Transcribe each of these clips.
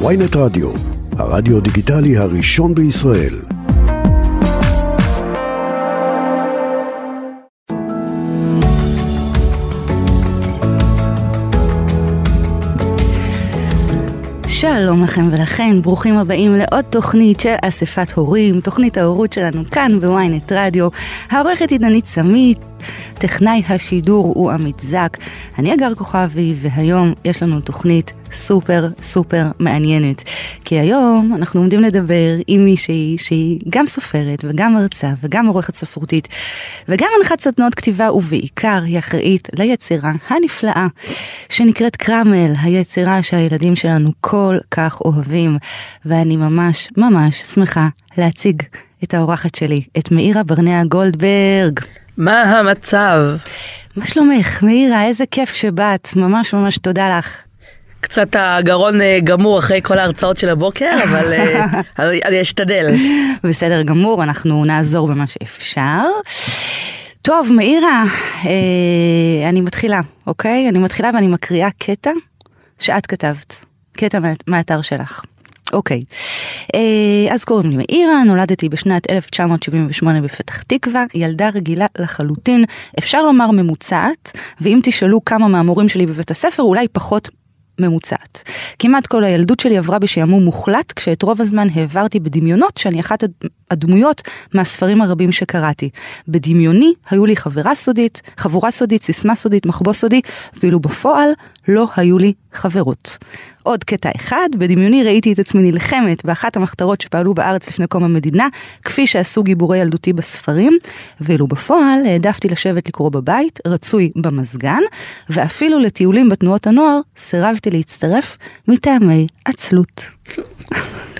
ויינט רדיו, הרדיו דיגיטלי הראשון בישראל. שלום לכם ולכן, ברוכים הבאים לעוד תוכנית של אספת הורים, תוכנית ההורות שלנו כאן בוויינט רדיו. העורכת היא דנית סמית, טכנאי השידור הוא עמית זק, אני אגר כוכבי, והיום יש לנו תוכנית סופר סופר מעניינת. כי היום אנחנו עומדים לדבר עם מישהי שהיא גם סופרת וגם מרצה וגם עורכת ספרותית וגם הנחת סדנות כתיבה ובעיקר היא אחראית ליצירה הנפלאה שנקראת קרמל, היצירה שהילדים שלנו כל כך אוהבים ואני ממש ממש שמחה להציג את האורחת שלי, את מאירה ברנע גולדברג. מה המצב? מה שלומך, מאירה? איזה כיף שבאת, ממש ממש תודה לך. קצת הגרון אה, גמור אחרי כל ההרצאות של הבוקר, אבל אה, אני אני אשתדל. בסדר גמור, אנחנו נעזור במה שאפשר. טוב, מאירה, אה, אני מתחילה, אוקיי? אני מתחילה ואני מקריאה קטע שאת כתבת, קטע מה- מהאתר שלך. אוקיי, אז קוראים לי מאירה, נולדתי בשנת 1978 בפתח תקווה, ילדה רגילה לחלוטין, אפשר לומר ממוצעת, ואם תשאלו כמה מהמורים שלי בבית הספר, אולי פחות ממוצעת. כמעט כל הילדות שלי עברה בשעמום מוחלט, כשאת רוב הזמן העברתי בדמיונות שאני אחת הד- הדמויות מהספרים הרבים שקראתי. בדמיוני היו לי חברה סודית, חבורה סודית, סיסמה סודית, מחבוא סודי, ואילו בפועל לא היו לי חברות. עוד קטע אחד, בדמיוני ראיתי את עצמי נלחמת באחת המחתרות שפעלו בארץ לפני קום המדינה, כפי שעשו גיבורי ילדותי בספרים, ואילו בפועל העדפתי לשבת לקרוא בבית, רצוי במזגן, ואפילו לטיולים בתנועות הנוער סירבתי להצטרף מטעמי עצלות.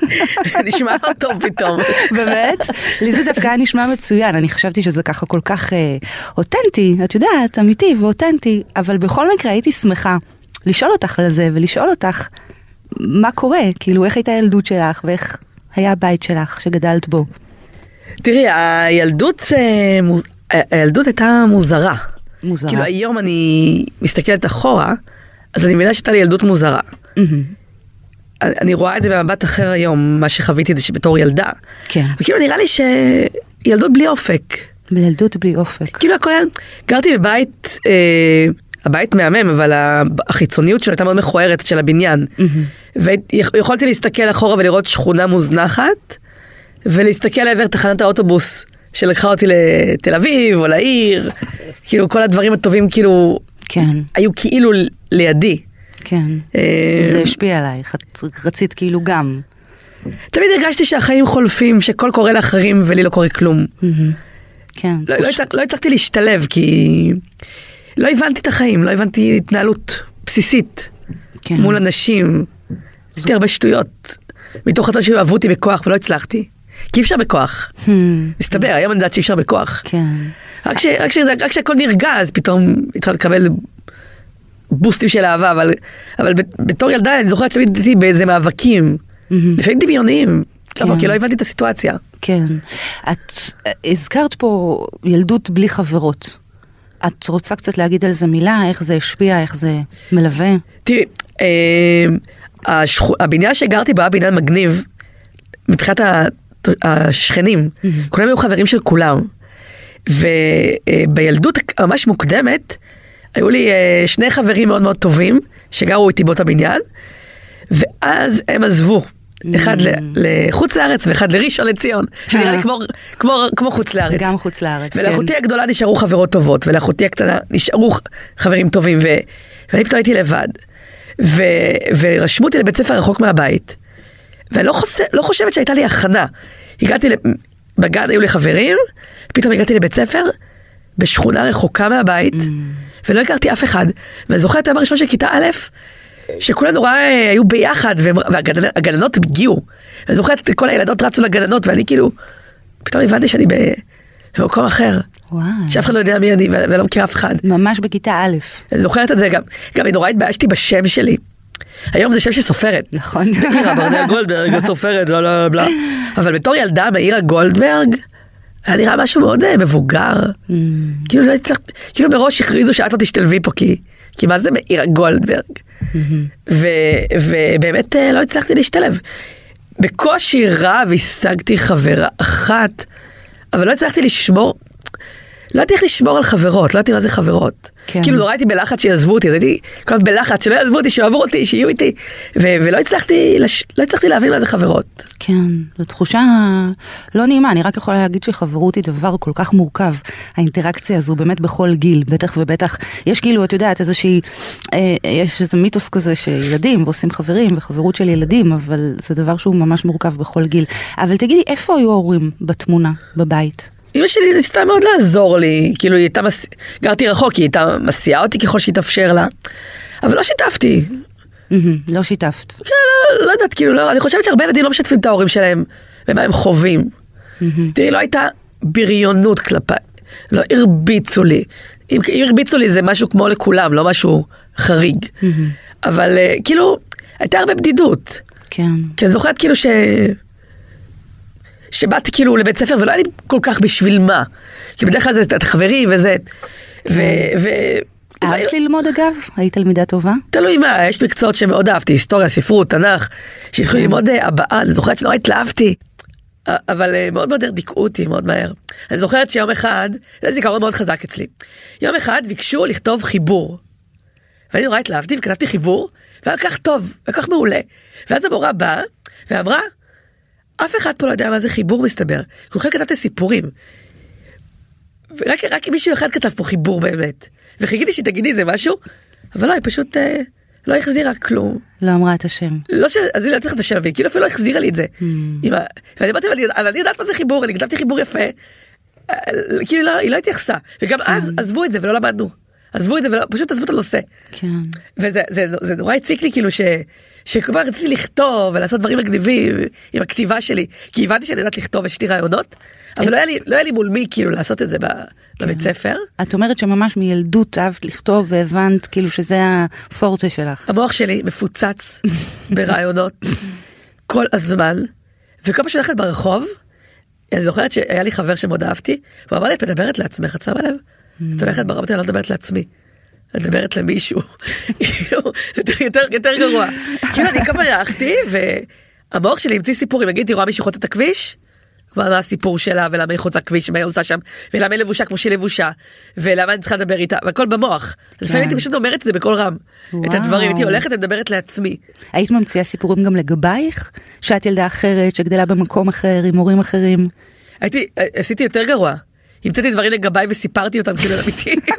נשמע לא טוב פתאום. באמת? לי זה דווקא היה נשמע מצוין, אני חשבתי שזה ככה כל כך אה, אותנטי, את יודעת, אמיתי ואותנטי, אבל בכל מקרה הייתי שמחה לשאול אותך על זה ולשאול אותך מה קורה, כאילו איך הייתה הילדות שלך ואיך היה הבית שלך שגדלת בו. תראי, הילדות, אה, מוז- ה- הילדות הייתה מוזרה. מוזרה. כאילו היום אני מסתכלת אחורה, אז אני מבינה שהייתה לי ילדות מוזרה. מהמם. אני רואה את זה במבט אחר היום, מה שחוויתי את זה בתור ילדה. כן, וכאילו נראה לי שילדות בלי אופק. בילדות בלי אופק. כאילו הכל היה, גרתי בבית, אה, הבית מהמם, אבל החיצוניות שלו הייתה מאוד מכוערת של הבניין. ויכולתי להסתכל אחורה ולראות שכונה מוזנחת, ולהסתכל לעבר תחנת האוטובוס שלקחה אותי לתל אביב או לעיר, כאילו כל הדברים הטובים כאילו כן, היו כאילו לידי. כן. אה, זה השפיע עלייך, את רצית כאילו גם. תמיד הרגשתי שהחיים חולפים, שהכל קורה לאחרים ולי לא קורה כלום. כן. לא, לא, לא הצלחתי להשתלב כי לא הבנתי את החיים, לא הבנתי התנהלות בסיסית כן. מול אנשים. עשיתי הרבה שטויות, מתוך רצון שאוהבו אותי בכוח ולא הצלחתי. כי אי אפשר בכוח, Hmm, מסתבר, היום אני יודעת שאי אפשר בכוח. כן. רק, ש, רק, שזה, רק שהכל נרגע, אז פתאום התחלתי לקבל בוסטים של אהבה, אבל, אבל בתור ילדה אני זוכרת שתמיד הייתי באיזה מאבקים, מהמם. לפעמים דמיוניים, כן. אבל כי לא הבנתי את הסיטואציה. כן. את אה, הזכרת פה ילדות בלי חברות. את רוצה קצת להגיד על זה מילה? איך זה השפיע? איך זה מלווה? תראי, אה, הבניין שגרתי בה היה בניין מגניב, מבחינת השכנים, כולם היו חברים של כולם. ובילדות ממש מוקדמת, היו לי אה, שני חברים מאוד מאוד טובים, שגרו איתי באותו בניין, ואז הם עזבו. אחד ל- לחוץ לארץ ואחד לראשון לציון, שנראה לי כמו, כמו, כמו חוץ לארץ. גם חוץ לארץ, כן. ולאחותי הגדולה נשארו חברות טובות, ולאחותי הקטנה נשארו חברים טובים, ו... ואני פתאום הייתי לבד. ו... ורשמו אותי לבית ספר רחוק מהבית, ואני לא, חוש... לא חושבת שהייתה לי הכנה. הגעתי. בגן היו לי חברים, פתאום הגעתי לבית ספר בשכונה רחוקה מהבית, Mm. ולא הכרתי אף אחד. ואני זוכרת את היום הראשון של כיתה א', שכולם נורא אה, היו ביחד, והגננות הגיעו. ואני זוכרת את כל הילדות רצו לגננות, ואני כאילו, פתאום הבנתי שאני. במקום אחר. וואי. שאף אחד לא יודע מי אני ולא מכיר אף אחד. ממש בכיתה א', אני זוכרת את זה גם, גם אני נורא התביישתי בשם שלי. היום זה שם של סופרת. נכון? מאירה ברנע גולדברג, הסופרת, לא, לא, בלה. אבל בתור ילדה, מאירה גולדברג, היה נראה משהו מאוד אה, מבוגר. כאילו לא כאילו מראש הכריזו שאת לא תשתלבי פה, כי, כי מה זה מאירה גולדברג? ו, ובאמת אה, לא הצלחתי להשתלב. בקושי רב השגתי חברה אחת, אבל לא הצלחתי לשמור, לא ידעתי איך לשמור על חברות, לא ידעתי מה זה חברות. כן. כאילו נורא הייתי בלחץ שיעזבו אותי, אז הייתי כל הזמן בלחץ שלא יעזבו אותי, שיאהבו אותי, שיהיו איתי, ו- ולא הצלחתי, לש- לא הצלחתי להבין מה זה חברות. כן, זו תחושה לא נעימה, אני רק יכולה להגיד שחברות היא דבר כל כך מורכב. האינטראקציה הזו באמת בכל גיל, בטח ובטח. יש כאילו, את יודעת, איזושהי, אה, יש איזה מיתוס כזה שילדים ועושים חברים וחברות של ילדים, אבל זה דבר שהוא ממש מורכב בכל גיל. אבל תגידי, איפה היו ההורים בתמונה, בבית? אמא שלי ניסתה מאוד לעזור לי, כאילו היא הייתה, מס... גרתי רחוק, היא הייתה מסיעה אותי ככל שהתאפשר לה, אבל לא שיתפתי. לא שיתפת. כן, לא, לא יודעת, כאילו, לא, אני חושבת שהרבה ילדים לא משתפים את ההורים שלהם במה הם חווים. תראי, לא הייתה בריונות כלפיי, לא הרביצו לי. אם אם הרביצו לי זה משהו כמו לכולם, לא משהו חריג. אבל אה, כאילו, הייתה הרבה בדידות. כן. כי אני זוכרת כאילו ש... שבאתי כאילו לבית ספר ולא היה לי כל כך בשביל מה. כי בדרך כלל זה את החברים וזה. ו... ו... אהבת ללמוד אגב? היית תלמידה טובה? תלוי מה, יש מקצועות שמאוד אהבתי, היסטוריה, ספרות, תנ"ך, שהתחילו ללמוד אה, הבאה, אני זוכרת שנורא התלהבתי. א- אבל אה, מאוד מאוד דיכאו אותי מאוד מהר. אני זוכרת שיום אחד, זה זיכרון מאוד חזק אצלי. יום אחד ביקשו לכתוב חיבור. ואני נורא התלהבתי וכתבתי חיבור, והיה כל כך טוב, היה כל כך מעולה. ואז המורה באה ואמרה, אף אחד פה לא יודע מה זה חיבור מסתבר, כולכם כתבתם סיפורים. ורק רק מישהו אחד כתב פה חיבור באמת. וחיכיתי שתגידי איזה משהו, אבל לא, היא פשוט אה, לא החזירה כלום. לא אמרה את השם. לא ש... אז היא לא יודעת את השם, והיא כאילו אפילו לא החזירה לי את זה. עם ה... ואני אמרתי, אבל אני- יודעת מה זה חיבור, אני כתבתי חיבור יפה. אה, כאילו לא, היא לא התייחסה. וגם אז עזבו את זה ולא למדנו. עזבו את זה ופשוט עזבו את הנושא. כן. וזה זה, זה נורא הציק לי כאילו ש... שכל פעם רציתי לכתוב ולעשות דברים מגניבים עם הכתיבה שלי, כי הבנתי שאני יודעת לכתוב ויש לי רעיונות, אבל לא היה לי, לא היה לי מול מי כאילו לעשות את זה ב- בבית ספר. את אומרת שממש מילדות אהבת לכתוב והבנת כאילו שזה הפורטה שלך. המוח שלי מפוצץ ברעיונות כל הזמן, וכל פעם שאני הולכת ברחוב, אני זוכרת שהיה לי חבר שמאוד אהבתי, הוא אמר לי, את מדברת לעצמך, את שמה לב? את הולכת ברחוב, אני לא מדברת לעצמי. מדברת למישהו, כאילו, יותר, יותר גרוע. כאילו אני פעם הלכתי, והמוח שלי המציא סיפורים, נגיד, היא רואה מישהו חוצה את הכביש, כבר מה הסיפור שלה, ולמה היא חוצה כביש, ומה היא עושה שם, ולמה היא לבושה כמו שהיא לבושה, ולמה אני צריכה לדבר איתה, והכל במוח. אז לפעמים הייתי פשוט אומרת את זה בקול רם, את הדברים, הייתי. הולכת ומדברת לעצמי. היית ממציאה סיפורים גם לגבייך? שאת ילדה אחרת, שגדלה במקום אחר, עם הורים אחרים? הייתי, עשיתי יותר גרוע. המצאתי דברים לגביי וסיפרתי אותם כאילו אמיתיים.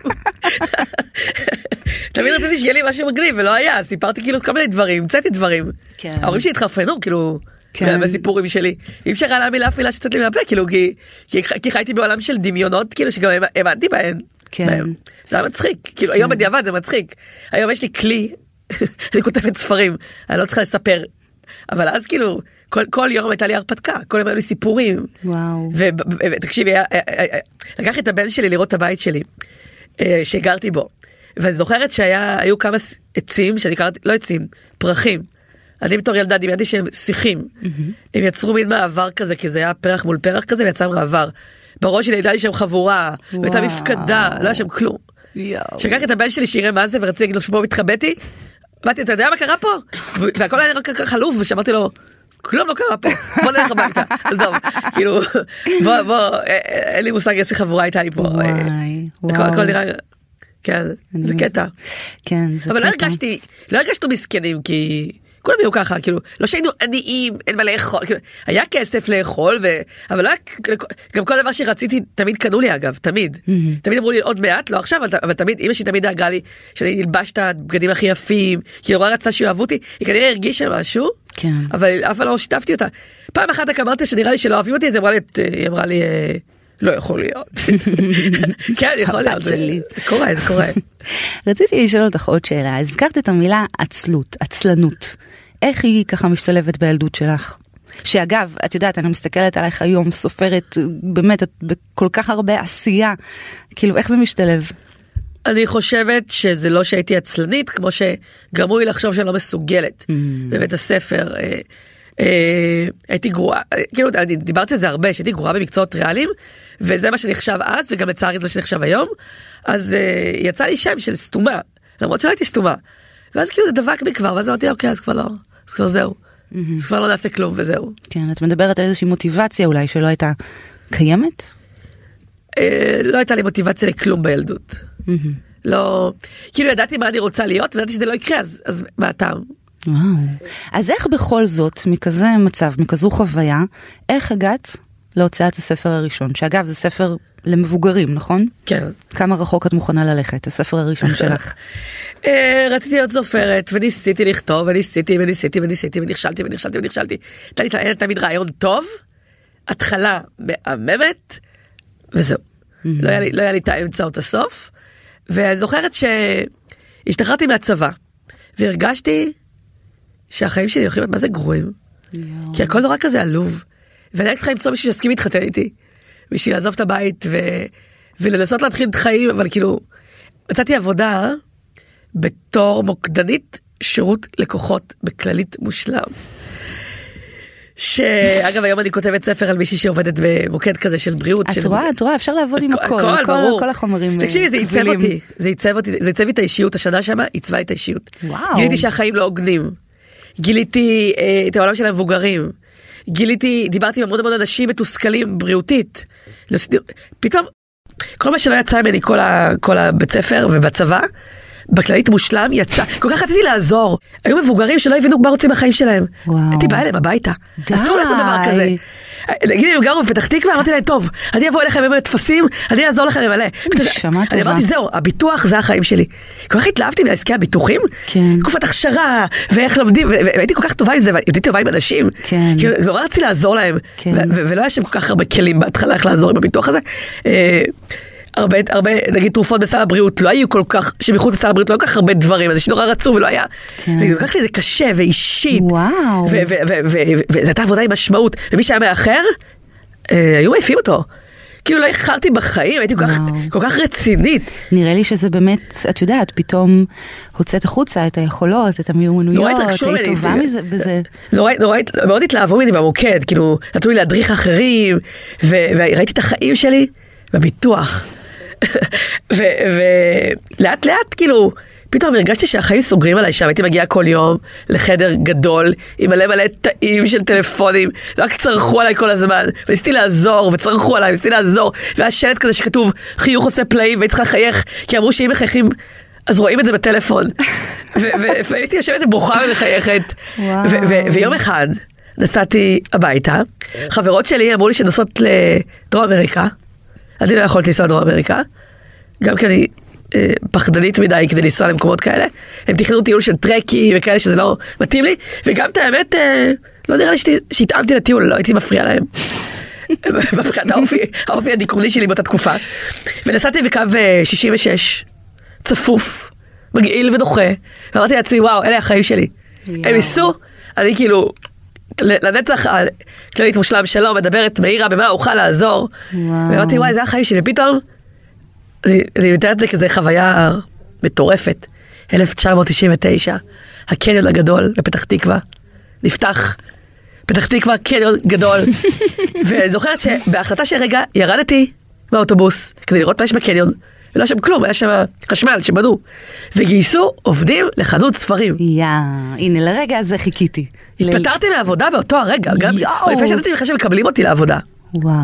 תמיד רציתי שיהיה לי משהו מגניב ולא היה, סיפרתי כאילו כל מיני דברים, המצאתי דברים. כן. ההורים שלי התחרפנו כאילו. כן. בסיפורים שלי אי אפשר היה להאמין לאף מילה שיצאת לי מהפה כאילו כי, כי, כי חייתי בעולם של דמיונות כאילו שגם האמנתי בהן. כן. בהם. זה היה מצחיק כאילו היום בדיעבד זה מצחיק היום יש לי כלי אני כותבת ספרים אני לא צריכה לספר אבל אז כאילו כל, כל יום הייתה לי הרפתקה כל יום היו לי סיפורים וואו. ותקשיבי, לקחתי את הבן שלי לראות את הבית שלי, אה, שגרתי בו, ואני זוכרת שהיו כמה עצים שאני קראתי, לא עצים, פרחים. אני בתור ילדה דמיינתי שהם שיחים. הם יצרו מין מעבר כזה, כי זה היה פרח מול פרח כזה, ויצא מעבר. בראש שלי הייתה לי שם חבורה, והייתה. מפקדה, לא היה שם כלום. כשלקחתי את הבן שלי שיראה מה זה ורציתי להגיד לו שבו מתחבאתי, באתי אתה יודע מה קרה פה? והכל היה רק חלוף ושאמרתי לו כלום לא קרה פה בוא נלך הביתה עזוב כאילו בוא בוא אין לי מושג איזה חבורה הייתה לי פה. אה. הכל נראה כן אני זה. קטע כן, זה אבל לא קטע. הרגשתי לא הרגשנו מסכנים כי. כולם היו ככה כאילו לא שהיינו עניים אין מה לאכול כאילו, היה כסף לאכול ו... אבל לא היה גם כל דבר שרציתי תמיד קנו לי אגב תמיד תמיד אמרו לי עוד מעט לא עכשיו אבל, אבל תמיד אמא שלי תמיד דאגה לי שאני אלבש את הבגדים הכי יפים כי היא נורא רצתה שיאהבו אותי היא כנראה הרגישה משהו כן. אבל אף פעם לא שיתפתי אותה פעם אחת רק אמרתי שנראה לי שלא אוהבים אותי אז היא אמרה לי היא אמרה לי אה, לא יכול להיות כן יכול להיות זה קורה זה קורה. רציתי לשאול אותך עוד שאלה, הזכרת את המילה עצלות, עצלנות. איך היא ככה משתלבת בילדות שלך? שאגב, את יודעת, אני מסתכלת עלייך היום, סופרת, באמת, את בכל כך הרבה עשייה, כאילו, איך זה משתלב? אני חושבת שזה לא שהייתי עצלנית, כמו שגרמו לי לחשוב שאני לא מסוגלת בבית הספר. אה, הייתי גרועה, אה, כאילו, אני דיברתי על זה הרבה, שהייתי גרועה במקצועות ריאליים, וזה מה שנחשב אז, וגם לצערי זה מה שנחשב היום. אז אה, יצא לי שם של סתומה, למרות שלא הייתי סתומה. ואז כאילו זה דבק בי כבר, ואז אמרתי, אוקיי, אז כבר לא, אז כבר זהו. אז כבר לא נעשה כלום וזהו. כן, את מדברת על איזושהי מוטיבציה אולי שלא הייתה קיימת? לא הייתה לי מוטיבציה לכלום בילדות. לא, כאילו ידעתי מה אני רוצה להיות, וידעתי שזה לא יקרה, אז, אז מה הטעם? וואו. אז איך בכל זאת, מכזה מצב, מכזו חוויה, איך הגעת להוצאת הספר הראשון? שאגב, זה ספר למבוגרים, נכון? כן. כמה רחוק את מוכנה ללכת, הספר הראשון שלך? אה, רציתי להיות סופרת, וניסיתי לכתוב, וניסיתי, וניסיתי, וניסיתי, ונכשלתי, ונכשלתי, ונכשלתי. הייתה לי תמיד רעיון טוב, התחלה מהממת, וזהו. לא היה לי את האמצע או את הסוף. ואני זוכרת שהשתחררתי מהצבא, והרגשתי שהחיים שלי הולכים להיות מה זה גרועים. כי הכל נורא כזה עלוב. ואני רק צריכה למצוא מישהו שיסכים להתחתן איתי. בשביל לעזוב את הבית ו... ולנסות להתחיל את חיים, אבל כאילו, מצאתי עבודה בתור מוקדנית שירות לקוחות בכללית מושלם. שאגב היום אני כותבת ספר על מישהי שעובדת במוקד כזה של בריאות. את. רואה, את רואה, אפשר לעבוד עם הכל, הכל, כל- ברור. כל החומרים אה, תקשיבי, זה עיצב. אותי, זה עיצב אותי, זה עיצב לי את האישיות, השנה שמה עיצבה לי את האישיות. וואו. גיליתי שהחיים לא הוגנים. גיליתי אה, את העולם של המבוגרים. גיליתי, דיברתי עם המון המון אנשים מתוסכלים בריאותית. פתאום, כל מה שלא יצא ממני כל, ה, כל הבית ספר ובצבא, בכללית מושלם יצא, כל כך רציתי לעזור. היו מבוגרים שלא הבינו מה רוצים בחיים שלהם. וואו. הייתי באה אליהם הביתה. אסור לעשות דבר כזה. נגיד הם גרו בפתח תקווה, אמרתי להם, טוב, אני אבוא אליכם עם טפסים, אני אעזור לכם למלא. אני. אמרתי, זהו, הביטוח זה החיים שלי. כל כך התלהבתי מעסקי הביטוחים, כן. תקופת הכשרה, ואיך לומדים, והייתי כל כך טובה עם זה, והייתי טובה עם אנשים. כן. כאילו, נורא רציתי לעזור להם, כן. ולא היה שם כל כך הרבה כלים בהתחלה איך לעזור עם הביטוח הזה. הרבה, הרבה, נגיד תרופות בסל הבריאות, לא היו כל כך, שמחוץ לסל הבריאות לא היו כל כך הרבה דברים, אז נורא רצו ולא היה. כן. ולקח לי את זה קשה ואישית. וואו. וזו הייתה עבודה עם משמעות, ומי שהיה מאחר, אה, היו מעיפים אותו. כאילו לא איחרתי בחיים, הייתי כל כך. כל כך רצינית. נראה לי שזה באמת, את יודעת, פתאום הוצאת החוצה את היכולות, את המיומנויות, היית. טובה מזה, וזה... נורא, נורא, מאוד התלהבו ממני במוקד, כאילו, נתנו לי להדריך אחרים, וראיתי את החיים שלי בביטוח. ולאט לאט, כאילו, פתאום הרגשתי שהחיים סוגרים עליי שם, הייתי מגיעה כל יום לחדר גדול, עם מלא מלא תאים של טלפונים, ורק צרחו עליי כל הזמן, וניסיתי לעזור, וצרחו עליי, וניסיתי לעזור, והיה שלט כזה שכתוב, חיוך עושה פלאים, והייתי צריכה לחייך, כי אמרו שאם מחייכים, אז רואים את זה בטלפון. ו- ו- והייתי יושבת ובוכה ומחייכת. ו- ו- ויום אחד נסעתי הביתה, חברות שלי אמרו לי שנוסעות לדרום אמריקה, אני לא יכולתי לנסוע לדרום אמריקה, גם כי אני אה, פחדנית מדי כדי לנסוע למקומות כאלה, הם תכננו טיול של טרקים וכאלה שזה לא מתאים לי, וגם את האמת, אה, לא נראה לי שהתאמתי לטיול, לא הייתי מפריע להם. מבחינת האופי, האופי הדיכאוני שלי באותה תקופה. ונסעתי בקו אה, 66, צפוף, מגעיל ודוחה, ואמרתי לעצמי, וואו, אלה החיים שלי. הם ייסעו, אני כאילו, לנצח הכללית מושלם שלום, מדברת מאירה במה אוכל לעזור. ואמרתי, וואי, זה החיים שלי. פתאום, אני אני מתארת את זה כזה חוויה מטורפת. 1999, הקניון הגדול בפתח תקווה, נפתח. פתח תקווה, קניון גדול. ואני זוכרת שבהחלטה של רגע ירדתי מהאוטובוס כדי לראות מה יש בקניון. ולא היה שם כלום, היה שם חשמל שבנו. וגייסו עובדים לחנות ספרים. יא, הנה לרגע הזה חיכיתי. התפטרתי מהעבודה באותו הרגע, גם לפני שידעתי בכלל שמקבלים אותי לעבודה. וואו.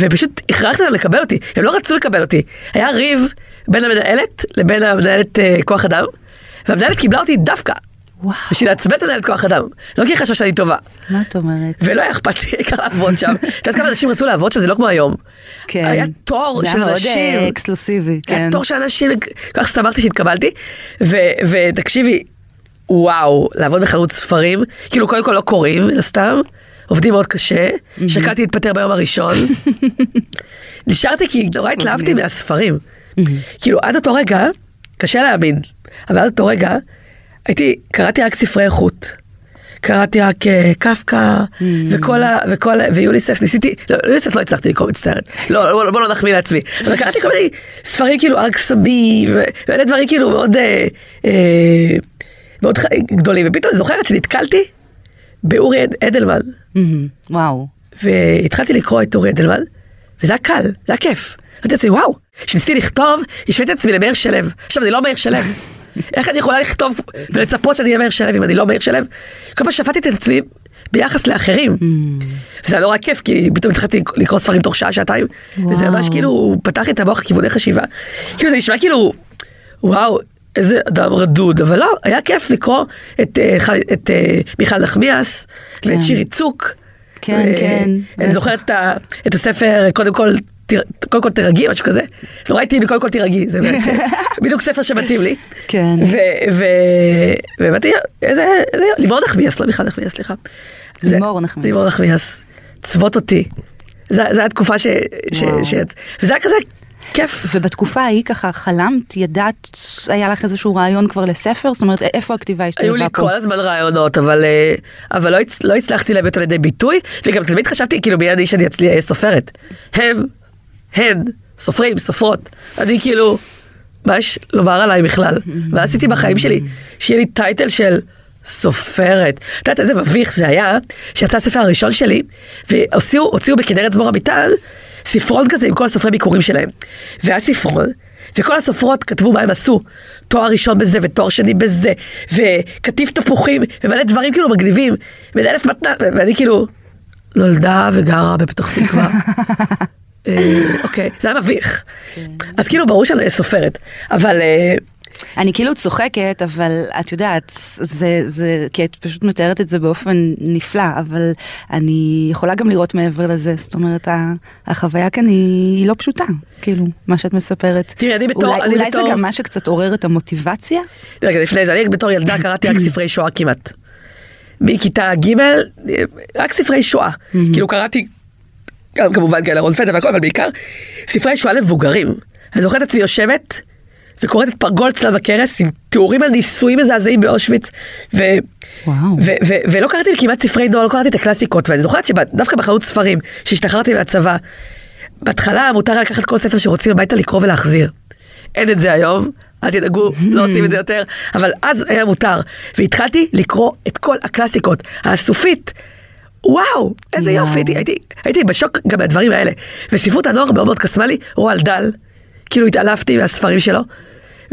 ופשוט הכרחתי אותם לקבל אותי, הם לא רצו לקבל אותי. היה ריב בין המנהלת לבין המנהלת אה, כוח אדם, והמנהלת קיבלה אותי דווקא, וואו. בשביל לעצבן את מנהלת כוח אדם, לא כי היא חשבה שאני טובה. מה את אומרת? ולא היה אכפת לי, העיקר לעבוד שם. את יודעת כמה אנשים רצו לעבוד שם, זה לא כמו היום. כן. היה תור זה של היה מאוד אנשים. אה, אקסקלוסיבי, היה כן. תור של אנשים, כך שמחתי שהתקבלתי. ותקשיבי, וואו, לעבוד בחנות ספרים, כאילו קודם כל לא קוראים, מן הסתם, עובדים מאוד קשה, שקלתי להתפטר ביום הראשון. נשארתי כי נורא התלהבתי. מהספרים. כאילו עד אותו רגע, קשה להאמין, אבל עד אותו רגע, הייתי, קראתי רק ספרי איכות. קראתי רק אה, קפקא, וכל ה... וכל ה... ויוליסס, ניסיתי, לא, יוליסס לא הצלחתי לקרוא, מצטערת. לא, בוא, בוא לא נחמיא לעצמי. אבל קראתי כל מיני ספרים כאילו ארק סמי, ו- ואלה דברים כאילו מאוד, אה, אה, מאוד גדולים. ופתאום אני זוכרת שנתקלתי באורי אד- אדלמן, מהמם, וואו. והתחלתי לקרוא את אורי אדלמן, וזה היה קל, זה היה כיף. אמרתי לעצמי, וואו, כשניסיתי לכתוב, השוויתי את עצמי למאיר שלו. עכשיו, אני לא מאיר שלו, איך אני יכולה לכתוב ולצפות שאני אהיה מאיר שלו אם אני לא מאיר שלו? כל פעם שפטתי את עצמי ביחס לאחרים. וזה היה נורא כיף, כי פתאום התחלתי לקרוא ספרים תוך שעה, שעתיים, וזה. ממש כאילו פתח לי את המוח לכיווני חשיבה. כאילו זה נשמע כאילו, וואו, איזה אדם רדוד, אבל לא, היה כיף לקרוא את, אה, ח- את אה, מיכל נחמיאס, כן. ואת שירי צוק. כן, ו- כן, אני. זוכרת את את הספר, קודם כל, קודם כל תירגעי, משהו כזה. לא ראיתי קודם כל תירגעי, זה באמת אה, בדיוק ספר שמתאים לי. כן. ו- ו- ובאמת, איזה, לימור נחמיאס, לא מיכל נחמיאס, סליחה. לימור נחמיאס. לימור נחמיאס, צוות אותי. היה תקופה ש... וזה היה כזה כיף. ובתקופה ההיא ככה חלמת, ידעת, היה לך איזשהו רעיון כבר לספר? זאת אומרת, איפה הכתיבה היו השתלבה לי פה? כל הזמן רעיונות, אבל, אה, אבל לא, הצ- לא הצלחתי להביא אותו לידי ביטוי, וגם תמיד חשבתי, כאילו, מיד איש אני אצלי אהיה סופרת. הם, הן, סופרים, סופרות. אני כאילו, מה יש לומר עליי בכלל? ועשיתי בחיים שלי, שיהיה לי טייטל של סופרת. את יודעת איזה מביך זה היה, שיצא הספר הראשון שלי, והוציאו הוציאו בכנרת זמור אביטל, ספרון כזה עם כל הסופרי ביקורים שלהם. והיה ספרון, וכל הסופרות כתבו מה הם עשו. תואר ראשון בזה ותואר שני בזה, וקטיף תפוחים, ומלא דברים כאילו מגניבים, ומנהלת מתנה, ואני כאילו נולדה וגרה בפתח תקווה. אה, אוקיי, זה היה מביך. אז כאילו ברור שאני סופרת, אבל אה, אני כאילו צוחקת, אבל את יודעת, זה, זה, כי את פשוט מתארת את זה באופן נפלא, אבל אני יכולה גם לראות מעבר לזה, זאת אומרת, החוויה כאן היא, היא לא פשוטה, כאילו, מה שאת מספרת. תראי, אני בתור- אולי, אני אולי בתור- זה גם מה שקצת עורר את המוטיבציה? רגע, לפני זה, אני בתור ילדה קראתי רק ספרי שואה כמעט. מכיתה ג' אה, רק ספרי שואה. כאילו קראתי, גם כמובן כאלה רון פטה והכל, אבל בעיקר ספרי שואה למבוגרים. אני זוכרת את עצמי יושבת וקוראת את פרגול צלב הקרס עם תיאורים על ניסויים מזעזעים באושוויץ. ו... וואו. ו- ו- ולא קראתי כמעט ספרי נוער, לא קראתי את הקלאסיקות, ואני זוכרת שדווקא בחנות ספרים, שהשתחררתי מהצבא, בהתחלה מותר היה לקחת כל ספר שרוצים הביתה לקרוא ולהחזיר. אין את זה היום, אל תדאגו, לא עושים את זה יותר, אבל אז היה מותר. והתחלתי לקרוא את כל הקלאסיקות, האסופית. וואו, איזה וואו. יופי, הייתי, הייתי, הייתי בשוק גם מהדברים האלה. וספרות הנוער מאוד מאוד קסמה לי, רועל דל, כאילו התעלפתי מהספרים שלו,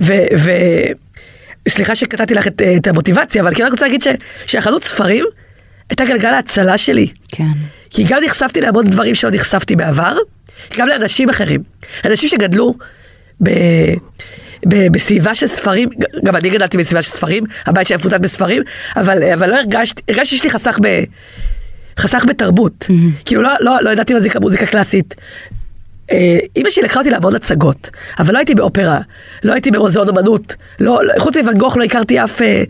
ו... ו... סליחה שקטעתי לך את, את המוטיבציה, אבל כן רק רוצה להגיד ש, שהחנות ספרים הייתה גלגל ההצלה שלי. כן. כי גם נחשפתי להמון דברים שלא נחשפתי בעבר, גם לאנשים אחרים. אנשים שגדלו ב, ב, בסביבה של ספרים, גם אני גדלתי בסביבה של ספרים, הבית שלי מפוצץ בספרים, אבל, אבל לא הרגשתי, הרגשתי שיש לי חסך ב... חסך בתרבות. כאילו לא, לא, לא ידעתי מה זה מוזיקה קלאסית. אה, אימא שלי לקחה אותי לעבוד הצגות, אבל לא הייתי באופרה, לא הייתי במוזיאון אמנות, לא, לא, חוץ מוואן גוך לא הכרתי אף, אה,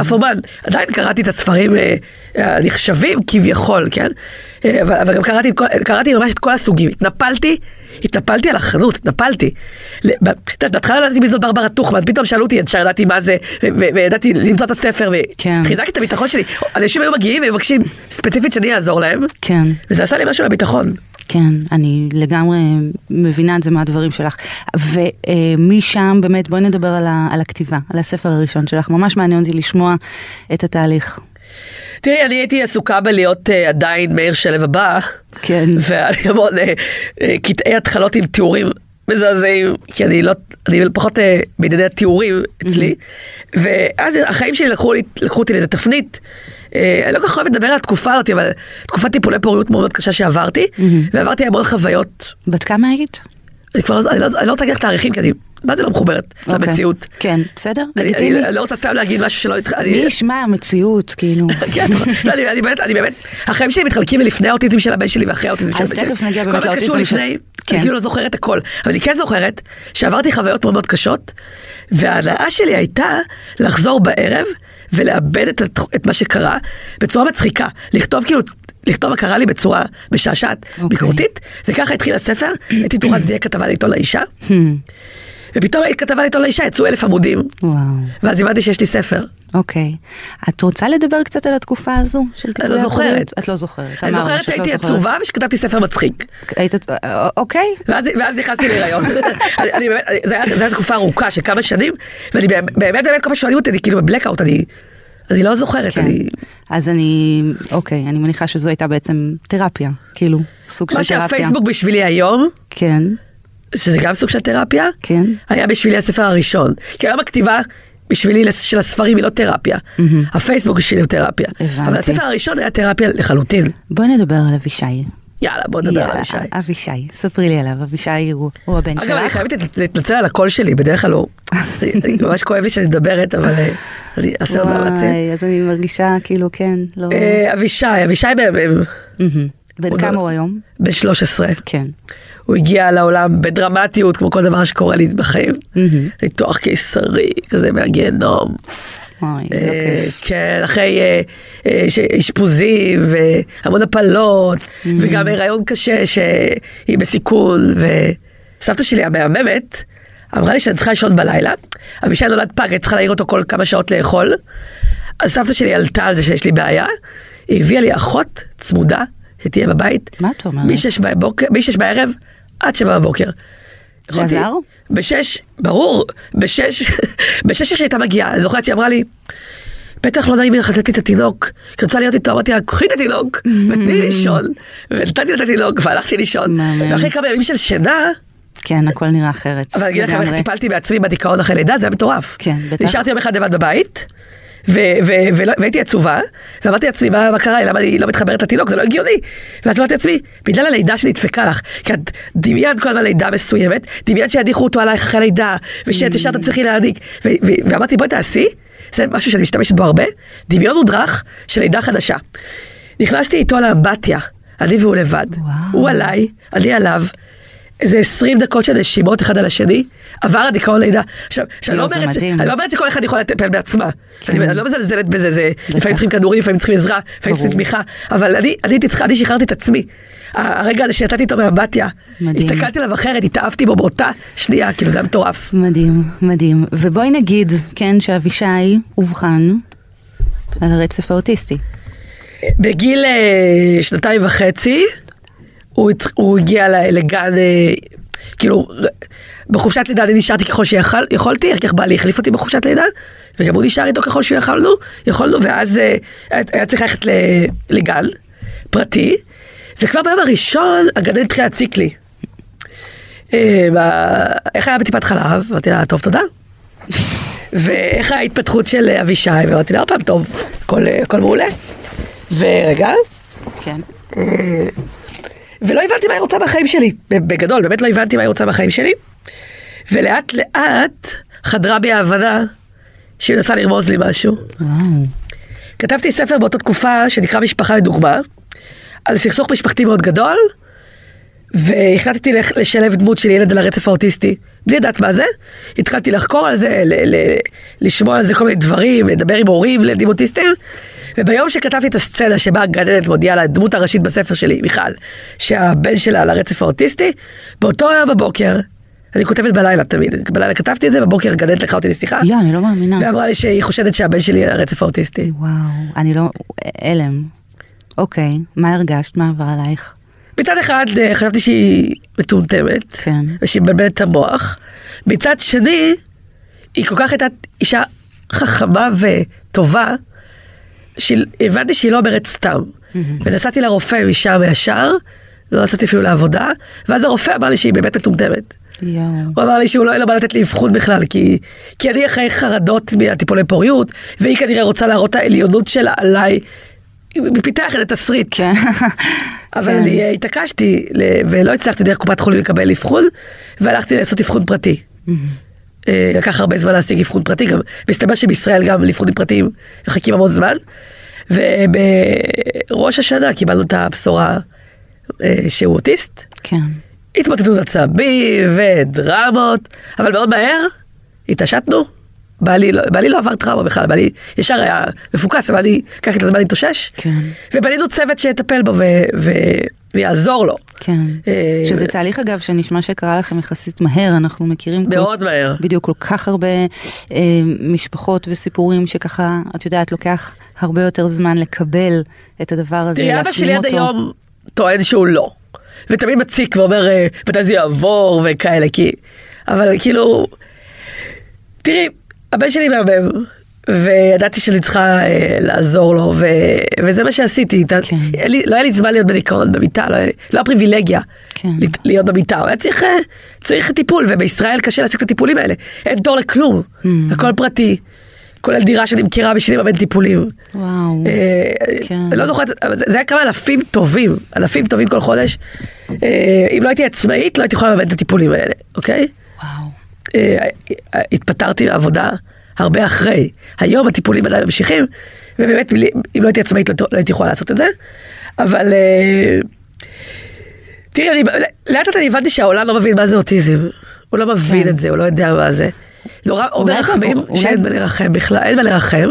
אף אומן. עדיין קראתי את הספרים אה, הנחשבים כביכול, כן? אה, אבל, גם קראתי, ממש את כל הסוגים, התנפלתי, התנפלתי על החנות, התנפלתי. בהתחלה לא ידעתי מי זאת ברברה טוכמן, פתאום שאלו אותי, ישר ידעתי מה זה, וידעתי למצוא את הספר, כן. וחיזקתי את הביטחון שלי. אנשים היו מגיעים ומבקשים ספציפית שאני אעזור להם, כן. וזה עשה לי משהו לביטחון. כן, אני לגמרי מבינה את זה מהדברים שלך. ומשם באמת בואי נדבר על, ה, על הכתיבה, על הספר הראשון שלך. ממש מעניין אותי לשמוע את התהליך. תראי, אני הייתי עסוקה בלהיות uh, עדיין מאיר שלו הבא. כן. ואני המון uh, קטעי התחלות עם תיאורים מזעזעים, כי אני לא, אני פחות uh, בענייני התיאורים אצלי. ואז החיים שלי לקחו, לקחו אותי לאיזה תפנית. Uh, אני לא כל כך אוהבת לדבר על התקופה הזאת, אבל תקופת טיפולי פוריות מאוד מאוד קשה שעברתי, ועברתי המון חוויות. בת כמה היית? אני כבר לא, אני לא, אני לא רוצה להגיד לך תאריכים, כי אני, מה זה לא מחוברת אוקיי. למציאות. כן, בסדר, אני, לגיטימי. אני, אני לא רוצה סתם להגיד משהו שלא... אני- מי ישמע המציאות, כאילו. כן, לא, אני אני באמת, אני באמת, החיים שלי מתחלקים ללפני האוטיזם של הבן שלי ואחרי האוטיזם של אז הבן שלי. תכף נגיע כל באמת מה שקשור לאוטיזם של- לפני, כן. אני כאילו לא זוכרת הכל. אבל אני כן זוכרת שעברתי חוויות מאוד מאוד קשות, וההנאה שלי הייתה לחזור בערב ולאבד את, את מה שקרה בצורה מצחיקה. לכתוב כאילו, לכתוב מה קרה לי בצורה משעשעת, אוקיי. ביקורתית, וככה התחיל הספר, הייתי בטוחה שזה יהיה כתבה לעיתון לאישה, Hmm, ופתאום כתבה לעיתון לאישה, יצאו אלף עמודים, וואו, ואז הבנתי שיש לי ספר. אוקיי. את רוצה לדבר קצת על התקופה הזו של אני טיפולי לא זוכרת. את לא זוכרת. אני זוכרת לא שהייתי. עצובה ושכתבתי ספר מצחיק. היית, אה, אוקיי. ואז, נכנסתי להיריון. אני, באמת, זה היה תקופה ארוכה של כמה שנים, ואני באמת, באמת, כל פעם שואלים אותי, אני כאילו בבלקאוט, אני, אני לא זוכרת, כן. אני... אז אני, אוקיי, אני מניחה שזו הייתה בעצם תרפיה, כאילו, סוג של מה תרפיה. שהפייסבוק בשבילי היום, כן. שזה גם סוג של תרפיה, כן. היה בשבילי הספר הראשון. כי היום הכתיבה בשבילי של הספרים היא לא תרפיה. הפייסבוק בשבילי הוא תרפיה. הבנתי. אבל הספר הראשון היה תרפיה לחלוטין. בואי נדבר על אבישי. יאללה, בוא נדבר על יאללה, אבישי. אבישי, ספרי לי עליו, אבישי הוא הוא הבן אגב, אני שלך. חייבת להת- להתנצל על הקול שלי, בדרך כלל לא. אני- אני ממש כואב לי שאני מדברת, אבל אה, אני אעשה עוד מאמצים. אז אני מרגישה כאילו כן, לא... אה, אבישי, אבישי מהמם. בן עוד כמה לא- הוא היום? בן 13. כן. הוא הגיע לעולם בדרמטיות, כמו כל דבר שקורה לי בחיים. ניתוח קיסרי, כזה מהגיהנום. אוי, לא אה, כיף. כן, אחרי אה, אה, אשפוזים והמון הפלות, וגם הריון קשה שהיא בסיכון, וסבתא שלי המהממת אמרה לי שאני צריכה לישון בלילה. אבישי נולד פג, אני צריכה להעיר אותו כל כמה שעות לאכול. אז סבתא שלי עלתה על זה שיש לי בעיה, היא הביאה לי אחות צמודה שתהיה בבית. מה את אומרת? משש בבוקר, משש בערב עד שבע בבוקר. זה עזר? בשש, ברור, בשש, בשש שהייתה מגיעה, אני זוכרת שהיא אמרה לי, בטח לא נעים לי לי את התינוק, כי רוצה להיות איתו, אמרתי לה, קחי את התינוק, ותני לי לישון, ונתתי לה את התינוק, והלכתי לישון. ואחרי כמה ימים של שינה, כן, הכל נראה אחרת. אבל אני אגיד לכם איך. טיפלתי בעצמי בדיכאון אחרי לידה, זה היה מטורף. כן, בטח. נשארתי יום אחד לבד בבית, והייתי עצובה, ואמרתי לעצמי, מה, מה קרה לי, למה אני לא מתחברת לתינוק, זה לא הגיוני. ואז אמרתי לעצמי, בגלל הלידה שנדפקה לך, כי את דמיינת כל הזמן לידה מסוימת, דמיינת שיניחו אותו עלייך אחרי לידה, ושאת ישר תצליחי להעניק, ואמרתי, בואי תעשי, זה משהו שאני משתמשת בו הרבה, דמיון מודרך של לידה חדשה. נכנסתי איתו לאמבטיה, אני והוא לבד. וואו. הוא עליי, אני עליו. איזה 20 דקות של נשימות אחד על השני, עבר הדיכאון לידה. עכשיו, שאני לא אומרת, ש-. אני לא אומרת שכל אחד יכול לטפל בעצמה. כן. אני אני לא מזלזלת בזה, זה. לפעמים צריכים כדורים, לפעמים צריכים עזרה, לפעמים צריכים. תמיכה, אבל אני, אני צריכה, אני שחררתי את עצמי. הרגע הזה שיצאתי איתו מהאמבטיה, מדהים. הסתכלתי עליו אחרת, התאהבתי בו באותה שנייה, כאילו זה היה מטורף. מדהים, מדהים. ובואי נגיד, כן, שאבישי אובחן על הרצף האוטיסטי. בגיל אה, שנתיים וחצי, הוא, הת- הוא הגיע לגן, אה, כאילו, בחופשת לידה אני נשארתי ככל שיכולתי, אחר כך בעלי החליף אותי בחופשת לידה, וגם הוא נשאר איתו ככל שיכולנו, יכולנו, ואז אה, היה צריך ללכת לגן פרטי, וכבר ביום הראשון הגננת התחילה להציק לי. אה, איך היה בטיפת חלב? אמרתי לה, טוב, תודה. ואיך ההתפתחות של אה, אבישי? ואמרתי לה, עוד פעם, טוב, הכל אה, הכל מעולה. ורגע, כן. ולא הבנתי מה היא רוצה מהחיים שלי, בגדול, באמת לא הבנתי מה היא רוצה מהחיים שלי. ולאט לאט חדרה בי ההבנה שהיא מנסה לרמוז לי משהו. וואו. כתבתי ספר באותה תקופה שנקרא משפחה לדוגמה, על סכסוך משפחתי מאוד גדול, והחלטתי לשלב דמות של ילד על הרצף האוטיסטי, בלי לדעת מה זה. התחלתי לחקור על זה, ל- ל- לשמוע על זה כל מיני דברים, לדבר עם הורים לילדים אוטיסטים, וביום שכתבתי את הסצנה שבה הגננת מודיעה לדמות הראשית בספר שלי, מיכל, שהבן שלה על הרצף האוטיסטי, באותו יום בבוקר, אני כותבת בלילה תמיד, בלילה כתבתי את זה, בבוקר הגננת לקחה אותי לשיחה, יואו, אני לא מאמינה. ואמרה לי שהיא חושדת שהבן שלי על הרצף האוטיסטי. וואו, אני לא... הלם. אוקיי, מה הרגשת? מה עבר עלייך? מצד אחד אה, חשבתי שהיא מטומטמת, כן. ושהיא מבלבלת את המוח. מצד שני, היא כל כך הייתה אישה חכמה וטובה, שהבנתי שהיא לא אומרת סתם. ונסעתי לרופא משם ישר, לא נסעתי אפילו לעבודה, ואז הרופא אמר לי שהיא באמת מטומטמת. יואו. הוא אמר לי שהוא לא, לא בא לתת לי אבחון בכלל, כי, כי אני אחרי חרדות מהטיפולי פוריות, והיא כנראה רוצה להראות את העליונות שלה עליי. היא פיתח את התסריט. כן. אבל כן. אני אה, התעקשתי ולא הצלחתי דרך קופת חולים לקבל אבחון, והלכתי לעשות אבחון פרטי. אה, לקח הרבה זמן להשיג אבחון פרטי, גם מסתבר שבישראל גם לאבחונים פרטיים מחכים המון זמן. ובראש השנה קיבלנו את הבשורה אה, שהוא אוטיסט, כן. התמוטטות עצבים ודרמות, אבל מאוד מהר התעשתנו. בעלי לא, בעלי לא עבר טראומה בכלל, בעלי ישר היה מפוקס, אבל אני אקח את הזמן להתאושש. כן. ובנינו צוות שיטפל בו ו- ו- ויעזור לו. כן. אה, שזה תהליך אגב שנשמע שקרה לכם יחסית מהר, אנחנו מכירים כל- מאוד מהר. בדיוק כל כך הרבה אה, משפחות וסיפורים שככה, את יודעת, לוקח הרבה יותר זמן לקבל את הדבר הזה, תראי, אבא שלי להפנים עד אותו. היום טוען שהוא לא. ותמיד מציק ואומר אה, מתי זה יעבור וכאלה, כי... אבל כאילו... תראי, הבן שלי מהמם, וידעתי שאני צריכה אה, לעזור לו, ו... וזה מה שעשיתי. כן. כן. לי, לא היה לי זמן להיות בדיכאון במיטה, לא היה לי, לא הפריבילגיה כן. לת- להיות במיטה, הוא היה צריך, אה, צריך טיפול, ובישראל קשה להשיג את הטיפולים האלה. אין תור לכלום, Mm. הכל פרטי. כולל דירה שנמכרה בשביל לממן טיפולים. וואו. אה, כן. אני לא זוכרת, זה זה היה כמה אלפים טובים, אלפים טובים כל חודש. אה, אם לא הייתי עצמאית, לא הייתי יכולה לממן את הטיפולים האלה, אוקיי? וואו. אה, התפטרתי מהעבודה הרבה אחרי. היום הטיפולים עדיין ממשיכים, ובאמת, אם לא הייתי עצמאית לא לא הייתי יכולה לעשות את זה. אבל אה, תראי, לאט לאט אני הבנתי שהעולם לא מבין מה זה אוטיזם. הוא לא מבין כן. את זה, הוא לא יודע מה זה. נורא אומר אולי- רחמים אולי- שאין מה לרחם בכלל, אין מה לרחם.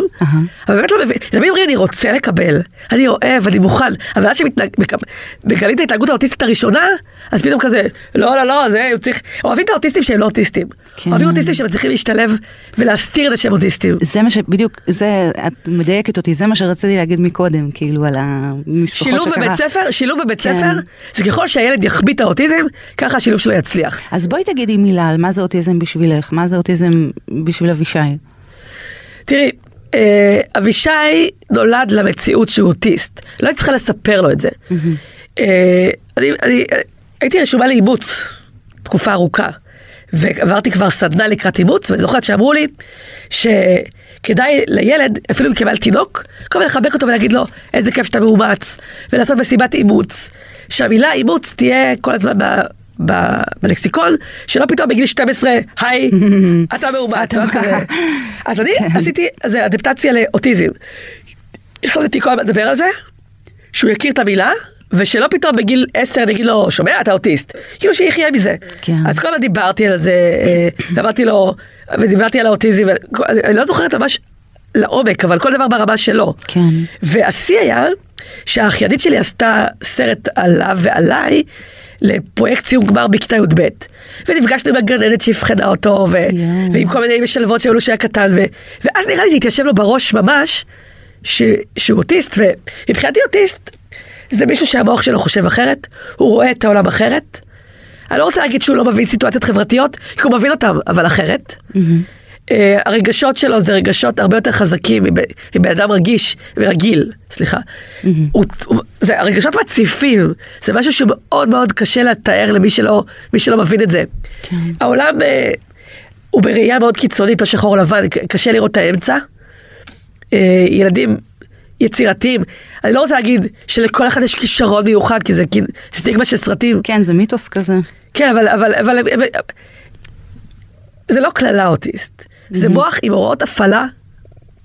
אבל באמת לא מבין, תמיד אומרים אני רוצה לקבל, אני אוהב, אני מוכן, אבל עד שמגלים את ההתנהגות האוטיסטית הראשונה, אז פתאום כזה, לא, לא, לא, זה, הוא צריך, אוהבים את האוטיסטים שהם לא אוטיסטים. כן. אוהבים אוטיסטים שמצליחים להשתלב ולהסתיר את זה שהם אוטיסטים. זה מה שבדיוק, זה, את מדייקת אותי, זה מה שרציתי להגיד מקודם, כאילו על המשפחות שילוב שקרה. בבית ספר, שילוב בבית כן. ספר, זה ככל שהילד יחביא את האוטיזם, ככה השילוב שלו יצליח. אז בואי תגידי מילה על מה זה אוטיזם בשבילך, מה זה אוטיזם בשביל אבישי. תראי, אה, אבישי נולד למציאות שהוא אוטיסט, לא הייתי צריכה לספר לו את זה. אה, אני, אני הייתי רשומה לאימוץ תקופה ארוכה, ועברתי כבר סדנה לקראת אימוץ, ואני זוכרת שאמרו לי שכדאי לילד, אפילו אם קיבל תינוק, כל הזמן לחבק אותו ולהגיד לו איזה כיף שאתה מאומץ, ולעשות מסיבת אימוץ, שהמילה אימוץ תהיה כל הזמן ב... בלקסיקון, שלא פתאום בגיל 12, היי, אתה מאומץ. אז אני כן. עשיתי איזה אדפטציה לאוטיזם. החלטתי כל הזמן לדבר על זה, שהוא יכיר את המילה, ושלא פתאום בגיל 10 אני אגיד לו, שומע, אתה אוטיסט. כאילו שיחיה מזה. כן. אז כל הזמן דיברתי על זה, אה, ואמרתי לו, ודיברתי על האוטיזם, אני לא זוכרת ממש לעומק, אבל כל דבר ברמה שלו. כן. והשיא היה שהאחיינית שלי עשתה סרט עליו ועליי לפרויקט סיום גמר בכיתה י"ב. ונפגשנו עם הגננת שאבחנה אותו, ו- יואו. ועם כל מיני משלבות שהיו לו שהיה קטן, ו- ואז נראה לי זה התיישב לו בראש ממש, ש- שהוא אוטיסט, ומבחינתי אוטיסט זה מישהו שהמוח שלו חושב אחרת, הוא רואה את העולם אחרת. אני לא רוצה להגיד שהוא לא מבין סיטואציות חברתיות, כי הוא מבין אותן, אבל אחרת. אה, הרגשות שלו זה רגשות הרבה יותר חזקים מבן אדם רגיש ורגיל, סליחה. הוא- הוא- זה הרגשות מציפים, זה משהו שמאוד מאוד קשה לתאר למי שלא, מי שלא מבין את זה. כן. העולם אה, הוא בראייה מאוד קיצונית, לא שחור לבן, קשה לראות את האמצע. אה, ילדים יצירתיים, אני לא רוצה להגיד שלכל אחד יש כישרון מיוחד, כי זה סטיגמה של סרטים. כן, זה מיתוס כזה. כן, אבל, אבל, אבל, אבל זה לא קללה אוטיסט, זה מוח עם הוראות הפעלה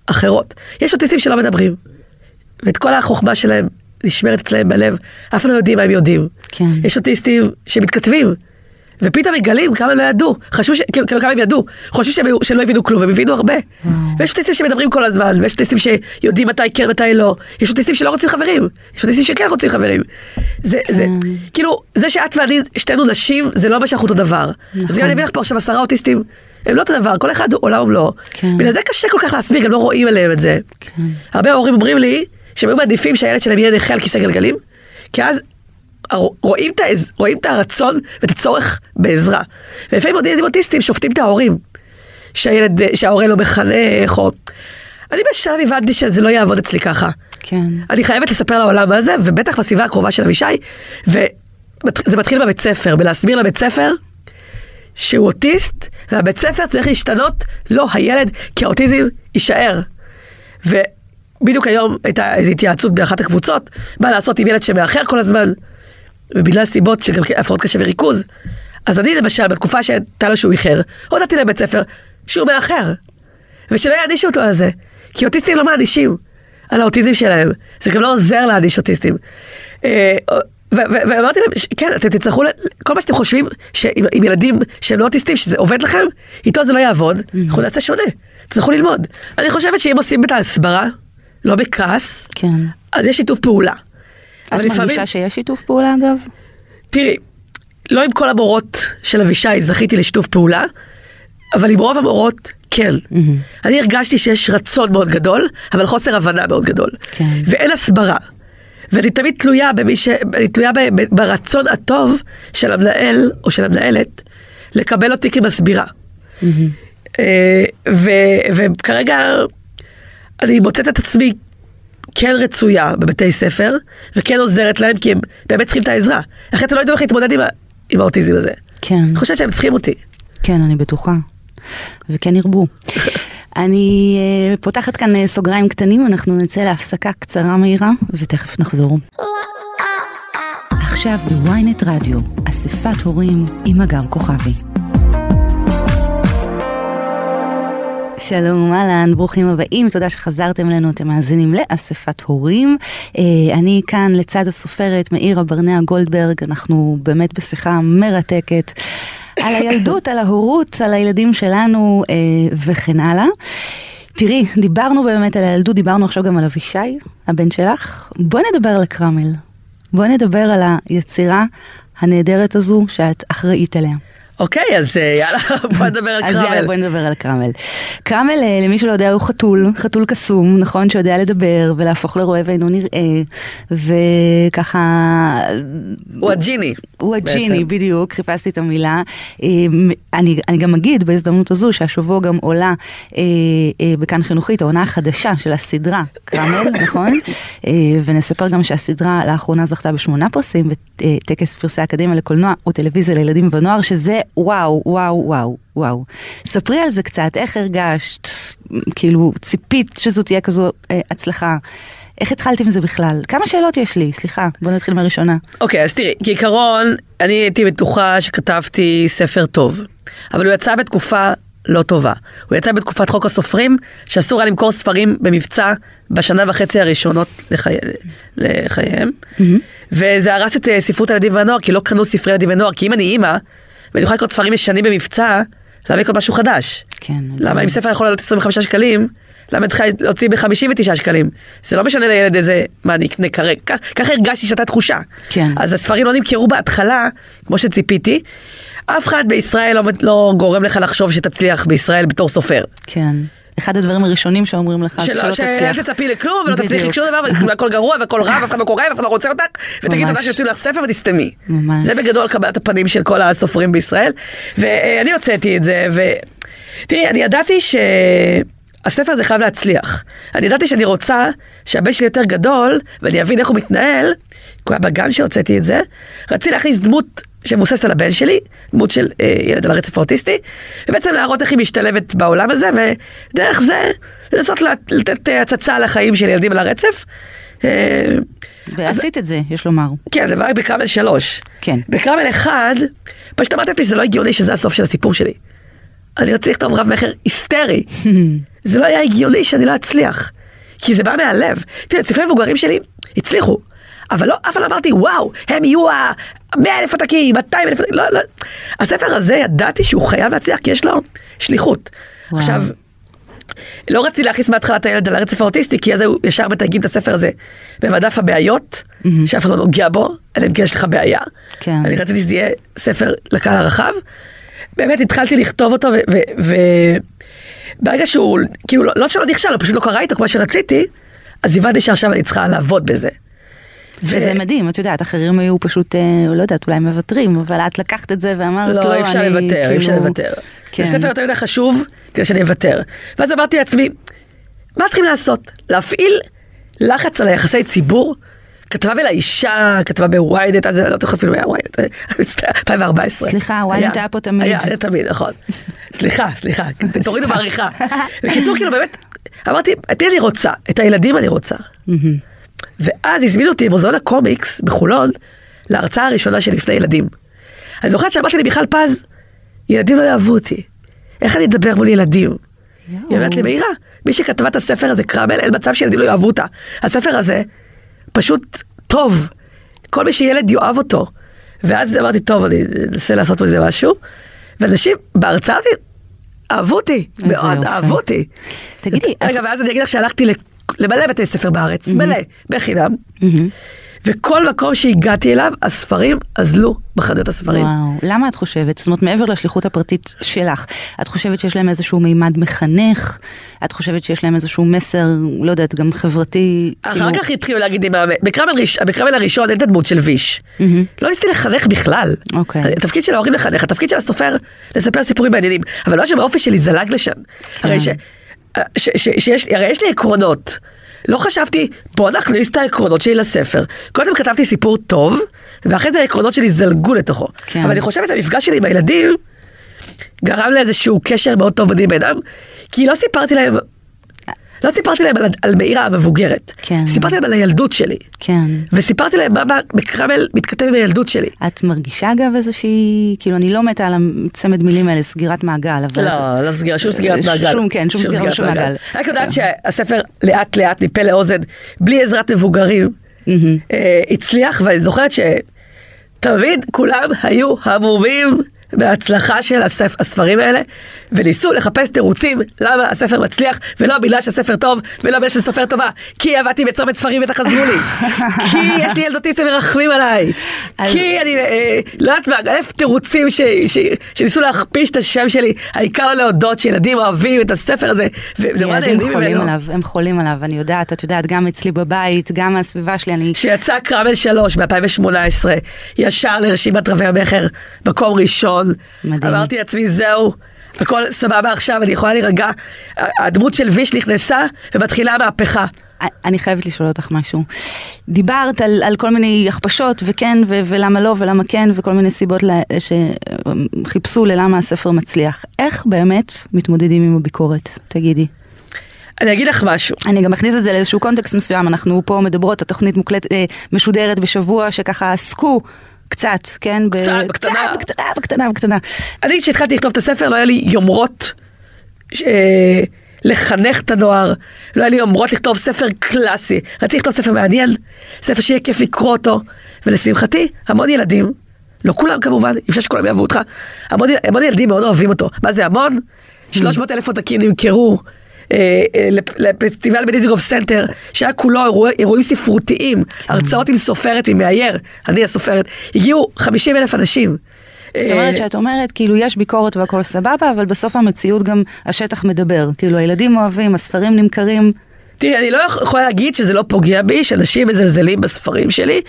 אחרות. יש אוטיסטים שלא מדברים, ואת כל החוכמה שלהם נשמרת אצלהם בלב, אף פעם לא יודעים מה הם יודעים. כן. יש אוטיסטים שמתכתבים, ופתאום מגלים כמה הם לא ידעו, חשבו ש... כאילו כאילו כמה הם ידעו, חושבים שהם, היו- שהם לא הבינו כלום, הם הבינו הרבה. וואו. ויש אוטיסטים שמדברים כל הזמן, ויש אוטיסטים שיודעים מתי כן, מתי לא. יש אוטיסטים שלא רוצים חברים, יש אוטיסטים שכן רוצים חברים. זה, זה, כן. כאילו, זה שאת ואני, שתינו נשים, זה לא אומר שאנחנו אותו דבר. אז נכון. גם אני אביא לך פה עכשיו עשרה אוטיסטים, הם לא אותו דבר, כל אחד הוא עולם ומלואו. כן. בגלל זה קשה כל כך להסביר, גם לא רואים עליהם את זה. כן. הרבה הורים אומרים לי שהם היו מעדיפים שהילד שלהם יהיה נכה על כיסא גלגלים, כי אז רואים את, העז- רואים את הרצון ואת הצורך בעזרה. ולפעמים עוד ילדים אוטיסטים שופטים את ההורים, שהילד, שההורה לא מחנך, או... אני בשלב הבנתי שזה לא יעבוד אצלי ככה. כן. אני חייבת לספר לעולם מה זה, ובטח בסביבה הקרובה של אבישי, וזה מתחיל בבית ספר, בלהסביר לבית ספר שהוא אוטיסט, והבית ספר צריך להשתנות, לא הילד, כי האוטיזם יישאר. ובדיוק היום הייתה איזו התייעצות באחת הקבוצות, מה לעשות עם ילד שמאחר כל הזמן, ובגלל סיבות של גם כן הפרעות קשב וריכוז. אז אני למשל, בתקופה שהייתה לו שהוא איחר, הודעתי לבית ספר שהוא מאחר, ושלא יענישו אותו על זה, כי אוטיסטים לא מענישים על האוטיזם שלהם, זה גם לא עוזר להעניש אוטיסטים. ואמרתי להם, כן, אתם תצטרכו, כל מה שאתם חושבים עם ילדים שהם לא אוטיסטים, שזה עובד לכם, איתו זה לא יעבוד, אנחנו נעשה שונה, תצטרכו ללמוד. אני חושבת שאם עושים את ההסברה, לא בכעס, כן. אז יש שיתוף פעולה. את מרגישה שיש שיתוף פעולה אגב? תראי, לא עם כל המורות של אבישי זכיתי לשיתוף פעולה, אבל עם רוב המורות, כן. אני הרגשתי שיש רצון מאוד גדול, אבל חוסר הבנה מאוד גדול. כן. ואין הסברה. ואני תמיד תלויה במי ש... אני תלויה ב... ב- ברצון הטוב של המנהל או של המנהלת לקבל אותי כמסבירה. אה, ו... וכרגע אני מוצאת את עצמי כן רצויה בבתי ספר, וכן עוזרת להם, כי הם באמת צריכים את העזרה. אחרת הם לא ידעו איך להתמודד עם, ה- עם האוטיזם הזה. כן, אני חושבת שהם צריכים אותי. כן, אני בטוחה. וכן ירבו. אני אה, פותחת כאן אה, סוגריים קטנים, אנחנו נצא להפסקה קצרה מהירה, ותכף נחזור. עכשיו בוויינט רדיו, אספת הורים עם הגר כוכבי. שלום אהלן, ברוכים הבאים, תודה שחזרתם אלינו, אתם מאזינים לאספת הורים. אה, אני כאן לצד הסופרת מאירה ברנע גולדברג, אנחנו באמת בשיחה מרתקת על הילדות, על ההורות, על הילדים שלנו אה, וכן הלאה. תראי, דיברנו באמת על הילדות, דיברנו עכשיו גם על אבישי, הבן שלך. בואי נדבר על הקרמל. בואי נדבר על היצירה הנהדרת הזו שאת אחראית עליה. אוקיי, אז אה, יאללה, בוא נדבר על אז יאללה קרמל. בואי נדבר על קרמל. קרמל, אה, למי שלא יודע, הוא חתול, חתול קסום, נכון? שיודע לדבר ולהפוך לרועה ואינו נראה, וככה... הוא הג'יני. הוא הג'יני. בדיוק, חיפשתי את המילה. אה, אני, אני גם אגיד בהזדמנות הזו שהשבוע גם עולה בכאן חינוכית, העונה החדשה של הסדרה קרמל, נכון? ונספר גם שהסדרה לאחרונה זכתה בשמונה פרסים בטקס פרסי האקדמיה לקולנוע וטלוויזיה לילדים ונוער, שזה וואו, וואו, וואו, וואו. ספרי על זה קצת, איך הרגשת, כאילו ציפית שזו תהיה כזו אה, הצלחה. איך התחלת עם זה בכלל? כמה שאלות יש לי, סליחה, בוא נתחיל מהראשונה. אוקיי, אז תראי, כעיקרון, אני הייתי בטוחה שכתבתי ספר טוב, אבל הוא יצא בתקופה לא טובה. הוא יצא בתקופת חוק הסופרים, שאסור היה למכור ספרים במבצע בשנה וחצי הראשונות לחי... לחייהם, וזה הרס את אה, ספרות הילדים והנוער, כי לא קנו ספרי ילדים ונוער, כי אם אני אימא, ואני יכולה לקרוא ספרים ישנים במבצע, למה לקרוא משהו חדש? כן. למה אם ספר יכול לעלות 25 שקלים, למה אני צריכה להוציא ב-59 שקלים? זה לא משנה לילד איזה, מה אני אקנה כרגע, ככה הרגשתי שהייתה תחושה. כן. אז הספרים לא נמכרו בהתחלה, כמו שציפיתי. אף אחד בישראל לא, לא גורם לך לחשוב שתצליח בישראל בתור סופר. כן. אחד הדברים הראשונים שאומרים לך שלא שאל תצליח. תצפי לכלום ולא תצליחי בדיוק. לשום דבר, והכל גרוע והכל רע ואף אחד לא קורא ואף אחד לא רוצה אותך, ותגידי ממש. תודה שיוציאו לך ספר ותסתמי. ממש. זה בגדול קבלת הפנים של כל הסופרים בישראל, ואני הוצאתי את זה, ותראי, אני ידעתי שהספר הזה חייב להצליח. אני ידעתי שאני רוצה שהבן שלי יותר גדול, ואני אבין איך הוא מתנהל, כי הוא היה בגן שהוצאתי את זה, רציתי להכניס דמות שמבוססת על הבן שלי, דמות של אה, ילד על הרצף האוטיסטי, ובעצם להראות איך היא משתלבת בעולם הזה, ודרך זה לנסות לת- לתת אה, הצצה לחיים של ילדים על הרצף. אה, ועשית את זה, יש לומר. כן, זה בקרמל שלוש. כן. בקרמל אחד, פשוט אמרתי לעצמי שזה לא הגיוני שזה הסוף של הסיפור שלי. אני רציתי לכתוב רב מכר היסטרי. זה לא היה הגיוני שאני לא אצליח. כי זה בא מהלב. תראה, ספרי המבוגרים שלי הצליחו. אבל לא, אף לא אמרתי, וואו, הם יהיו ה-100 אלף עותקים, 200 אלף עותקים, לא, לא. הספר הזה, ידעתי שהוא חייב להצליח, כי יש לו שליחות. וואו. עכשיו, לא רציתי להכניס מההתחלה את הילד על הרצף האוטיסטי, כי אז היו ישר מתייגים את הספר הזה במדף הבעיות, שאף אחד לא נוגע בו, אלא אם כן יש לך בעיה. כן. אני רציתי שזה יהיה ספר לקהל הרחב. באמת התחלתי לכתוב אותו, וברגע שהוא, כאילו, לא, לא שלא נכשל, הוא פשוט לא קרא איתו כמו שרציתי, אז הבנתי שעכשיו אני צריכה לעבוד בזה. שזה מדהים, את יודעת, אחרים היו פשוט, אה, לא יודעת, אולי מוותרים, אבל את לקחת את זה ואמרת, לא, אי אפשר לוותר, אי אפשר כאילו- לוותר. כן. זה ספר יותר מדי חשוב כדי שאני אוותר. ואז אמרתי לעצמי, מה צריכים לעשות? להפעיל לחץ על היחסי ציבור? כתבה בי לאישה, כתבה בוויינט, אז לא זוכר אפילו היה וויינט, 2014. סליחה, ynet היה פה תמיד. היה, היה תמיד, נכון. סליחה, סליחה, תורידו בעריכה. בקיצור, כאילו באמת, אמרתי, את מי אני רוצה? את הילדים אני רוצה. ואז הזמינו אותי מוזיאון הקומיקס בחולון להרצאה הראשונה שלי לפני ילדים. אני זוכרת שאמרתי למיכל פז, ילדים לא יאהבו אותי. איך אני אדבר מול ילדים? היא אומרת לי, מאירה, מי שכתבה את הספר הזה, קרמל, אין מצב שילדים לא יאהבו אותה. הספר הזה פשוט טוב. כל מי שילד יאהב אותו. ואז אמרתי, טוב, אני אנסה לעשות מזה משהו. ואנשים בהרצאה אהבו אותי, מאוד. אהבו אותי. תגידי, רגע, ואז אני אגיד לך שהלכתי למלא בתי ספר בארץ, מלא, בחינם. מהמם. וכל מקום שהגעתי אליו, הספרים אזלו בחנויות הספרים. וואו, למה את חושבת? זאת אומרת, מעבר לשליחות הפרטית שלך, את חושבת שיש להם איזשהו מימד מחנך? את חושבת שיש להם איזשהו מסר, לא יודעת, גם חברתי? אחר כאילו- כך התחילו להגיד לי, מה- בקרמל ראש- בקרמל הראשון אין את הדמות של ויש. מהמם. לא ניסיתי לחנך בכלל. אוקיי. התפקיד של ההורים לחנך, התפקיד של הסופר לספר סיפורים מעניינים. אבל לא שבאופי שלי זלג לשם. הרי ש... ש, ש, שיש, הרי יש לי עקרונות. לא חשבתי, בוא נכניס את העקרונות שלי לספר. קודם כתבתי סיפור טוב, ואחרי זה העקרונות שלי זלגו לתוכו. כן. אבל אני חושבת שהמפגש שלי עם הילדים גרם לאיזשהו קשר מאוד טוב ביני בינם, כי לא סיפרתי להם, לא סיפרתי להם על, על מאירה המבוגרת. כן. סיפרתי להם על הילדות שלי. כן. וסיפרתי להם מה בקרמל מתכתב עם הילדות שלי. את מרגישה אגב איזושהי, כאילו אני לא מתה על הצמד מילים האלה, סגירת מעגל, אבל... לא, לא סגירה, שום סגירת שום- מעגל. כן, שום שום מעגל. רק יודעת שהספר לאט לאט מפה לאוזן, בלי עזרת מבוגרים. אה, הצליח, ואני זוכרת שתמיד כולם היו המומים מההצלחה של הספ... הספרים האלה, וניסו לחפש תירוצים למה הספר מצליח, ולא בגלל שהספר טוב, ולא בגלל שהספר טובה, כי עבדתי בצומת ספרים ותחזרו לי, כי יש לי ילדוטיסטים מרחמים עליי, כי אני אה, לא יודעת מה, אלף תירוצים ש... ש... שניסו להכפיש את השם שלי, העיקר לא להודות שילדים אוהבים את הספר הזה, ילדים חולים ממנו. עליו, הם חולים עליו, אני יודעת, את יודעת, גם אצלי בבית, גם מהסביבה שלי, אני... שיצא קרמל 3 ב-2018, ישר לרשימת רבי המכר, מקום ראשון. מדהים. אמרתי לעצמי, זהו, הכל סבבה עכשיו, אני יכולה להירגע. הדמות של ויש נכנסה ומתחילה המהפכה. אני חייבת לשאול אותך משהו. דיברת על, על כל מיני הכפשות, וכן, ו- ולמה לא, ולמה כן, וכל מיני סיבות לה- שחיפשו ללמה הספר מצליח. איך באמת מתמודדים עם הביקורת? תגידי. אני אגיד לך משהו. אני גם אכניס את זה לאיזשהו קונטקסט מסוים, אנחנו פה מדברות, התוכנית מוקלטת, אה, משודרת בשבוע שככה עסקו קצת, כן? ב- קצת, בקטנה. קצת, בקטנה, בקטנה, בקטנה. אני, כשהתחלתי לכתוב את הספר, לא היה לי יומרות ש- אה, לחנך את הנוער, לא היה לי יומרות לכתוב ספר קלאסי. רציתי לכתוב ספר מעניין, ספר שיהיה כיף לקרוא אותו, ולשמחתי, המון ילדים, לא כולם כמובן, אי אפשר שכולם יאהבו אותך, המון, המון ילדים מאוד אוהבים אותו. מה זה המון? 300 אלף עותקים נמכרו. אה, אה, לפ- לפסטיבל בדיזיגוף סנטר, שהיה כולו אירוע, אירועים ספרותיים, הרצאות עם סופרת, עם מאייר, אני הסופרת, הגיעו 50 אלף אנשים. זאת אה, אומרת שאת אומרת, כאילו יש ביקורת והכל סבבה, אבל בסוף המציאות גם השטח מדבר. כאילו הילדים אוהבים, הספרים נמכרים. תראי, אני לא יכולה להגיד שזה לא פוגע בי, שאנשים מזלזלים בספרים שלי,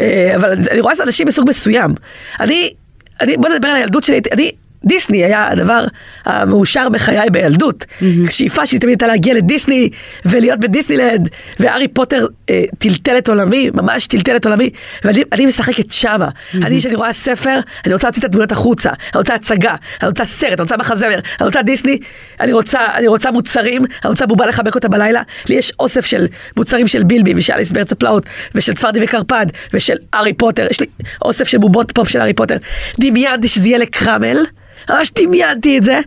אה, אבל אני רואה אנשים מסוג מסוים. אני, אני, בוא נדבר על הילדות שלי, אני, דיסני היה הדבר המאושר בחיי בילדות. השאיפה שלי תמיד הייתה להגיע לדיסני ולהיות בדיסנילנד, והארי פוטר אה, טלטל את עולמי, ממש טלטל את עולמי, ואני אני משחקת שמה. אני, כשאני רואה ספר, אני רוצה להוציא את הדמויות החוצה, אני רוצה הצגה, אני רוצה סרט, אני רוצה מחזמר, אני רוצה דיסני, אני רוצה, אני רוצה מוצרים, אני רוצה בובה לחבק אותה בלילה. לי יש אוסף של מוצרים של בילבי ושל אליס בארץ הפלאות, ושל צפרדי וקרפד, ושל הארי פוטר, יש לי אוסף של בובות פופ של הארי פוטר. דמיינתי שזה יהיה לקרמל, ממש דמיינתי את זה.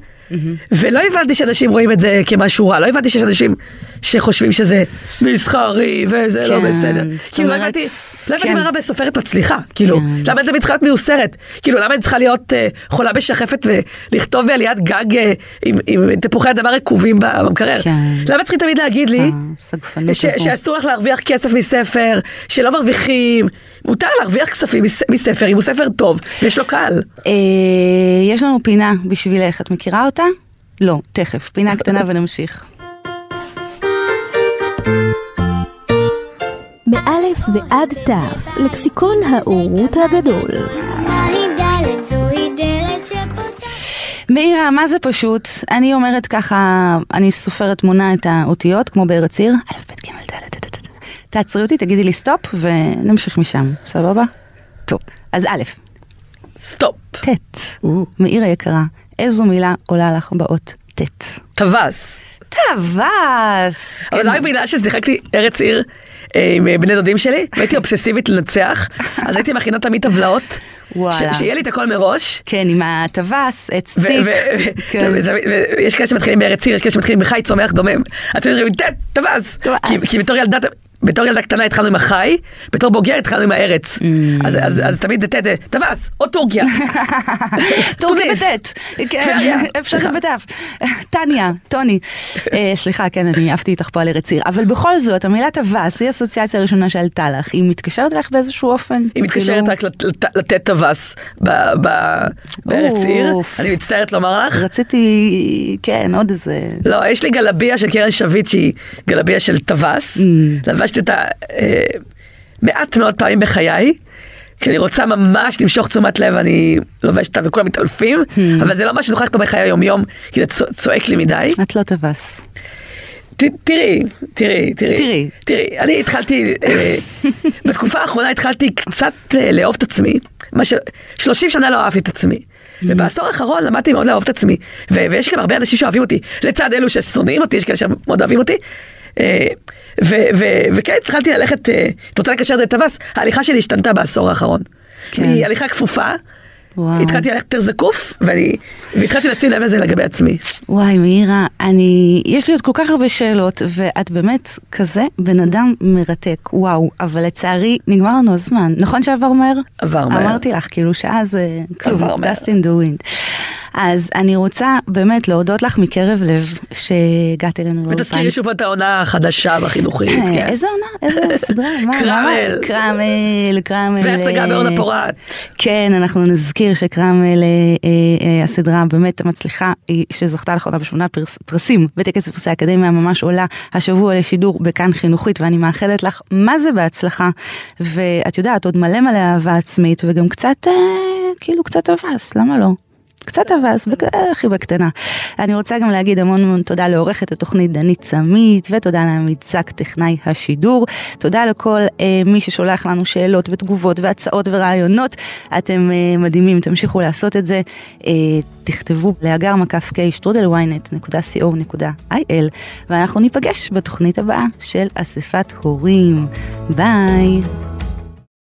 ולא הבנתי שאנשים רואים את זה כמשהו רע, לא הבנתי שיש אנשים שחושבים שזה מסחרי וזה לא כן, בסדר. זאת כאילו לא הבנתי, לא הבנתי כן. רע בסופרת מצליחה, כאילו, כן. למה אני צריכה להיות מיוסרת? כאילו, למה אני צריכה להיות אה, חולה בשחפת ולכתוב בעליית גג אה, עם- עם תפוחי אדמה רקובים במקרר? כן. למה צריכים תמיד להגיד לי הסגפנות ש-. שאסור לך להרוויח כסף מספר, שלא מרוויחים? מותר להרוויח כספים מס- מספר אם הוא ספר טוב ויש לו קהל. אה, יש לנו פינה בשבילך, את מכירה אותה? לא, תכף, פינה קטנה ונמשיך. מאל"ף ועד תי"ו, לקסיקון האורות הגדול. מאירה, מה זה פשוט? אני אומרת ככה, אני סופרת, מונה את האותיות, כמו בארץ עיר, א', ב', ג', ד', ד', ד', ד'. תעצרי אותי, תגידי לי סטופ, ונמשיך משם, סבבה? טוב, אז א', סטופ. ט', מאירה יקרה, איזו מילה עולה לך באות ט'? טווס. טווס! אבל זה רק בגלל ששיחקתי ארץ עיר אה, עם אה, בני דודים שלי, והייתי אובססיבית לנצח, אז הייתי מכינה תמיד טבלאות, וואלה. שיהיה לי את הכל מראש. כן, עם הטווס, עץ כן. ו- ויש כאלה שמתחילים בארץ עיר, יש כאלה שמתחילים בחי צומח דומם. אתם יודעים, טווס. כי בתור ילדה... בתור ילדה קטנה התחלנו עם החי, בתור בוגר התחלנו עם הארץ. Mm. אז- אז אז תמיד ט', טווס, או טורקיה. טורקי טוניס. בט', כן. אפשר. גם בתי"ו. טניה, טוני. אה, סליחה, כן, אני עפתי איתך פה על ארץ עיר, אבל בכל זאת, המילה טווס היא האסוציאציה הראשונה שעלתה לך, היא מתקשרת לך באיזשהו אופן? היא מתקשרת כאילו, רק לת- לת- לתת טווס בארץ עיר. אני מצטערת לומר לך. רציתי, כן, עוד איזה... לא, יש לי גלביה של קרן שביט שהיא גלביה של טווס. לבשתי אותה אה, מעט מאוד פעמים בחיי. כשאני רוצה ממש למשוך תשומת לב אני לובשת אותה וכולם מתעלפים, Mm. אבל זה לא מה שאני לכתוב בחיי היום יום, כי זה צוע- צועק לי מדי. את לא טווס. תראי, תראי, תראי. תראי. תראי, אני התחלתי, אה, בתקופה האחרונה התחלתי קצת אה, לאהוב את עצמי. מה ש... 30 שנה לא אהבתי את עצמי. ובעשור האחרון למדתי מאוד לאהוב את עצמי. ו- ויש גם הרבה אנשים שאוהבים אותי. לצד אלו ששונאים אותי, יש כאלה שמאוד אוהבים אותי. אה, וכן התחלתי ללכת, אה, את רוצה לקשר את זה לטווס, ההליכה שלי השתנתה בעשור האחרון. כן. מהליכה כפופה, וואו. התחלתי ללכת יותר זקוף, ואני, והתחלתי לשים לב לזה לגבי עצמי. וואי, מאירה, אני... יש לי עוד כל כך הרבה שאלות, ואת באמת כזה בן אדם מרתק, וואו, אבל לצערי נגמר לנו הזמן. נכון שעבר מהר? עבר מהר. אמרתי לך, כאילו שעה זה כלום, עבר מהר. אז אני רוצה באמת להודות לך מקרב לב שהגעת אלינו לאולפן. ותזכירי שוב את העונה החדשה והחינוכית, אה, כן. איזה עונה? איזה סדרה? קרמל. קרמל, קרמל. והצגה באורנה פורת. כן, אנחנו נזכיר שקרמל, אה, אה, הסדרה באמת המצליחה, שזכתה לאחרונה בשמונה פרס, פרסים בטקס פרסי האקדמיה, ממש עולה השבוע לשידור בכאן חינוכית, ואני מאחלת לך מה זה בהצלחה. ואת יודעת, עוד מלא מלא אהבה עצמית, וגם קצת, כאילו קצת אבס, למה לא? קצת אבס, אה, הכי בקטנה. אני רוצה גם להגיד המון המון תודה לעורכת התוכנית דנית סמית, ותודה לעמית טכנאי השידור. תודה לכל אה, מי ששולח לנו שאלות ותגובות והצעות ורעיונות. אתם אה, מדהימים, תמשיכו לעשות את זה. אה, תכתבו לאגר מקף K, שטרודל ynet.co.il, ואנחנו ניפגש בתוכנית הבאה של אספת הורים. ביי.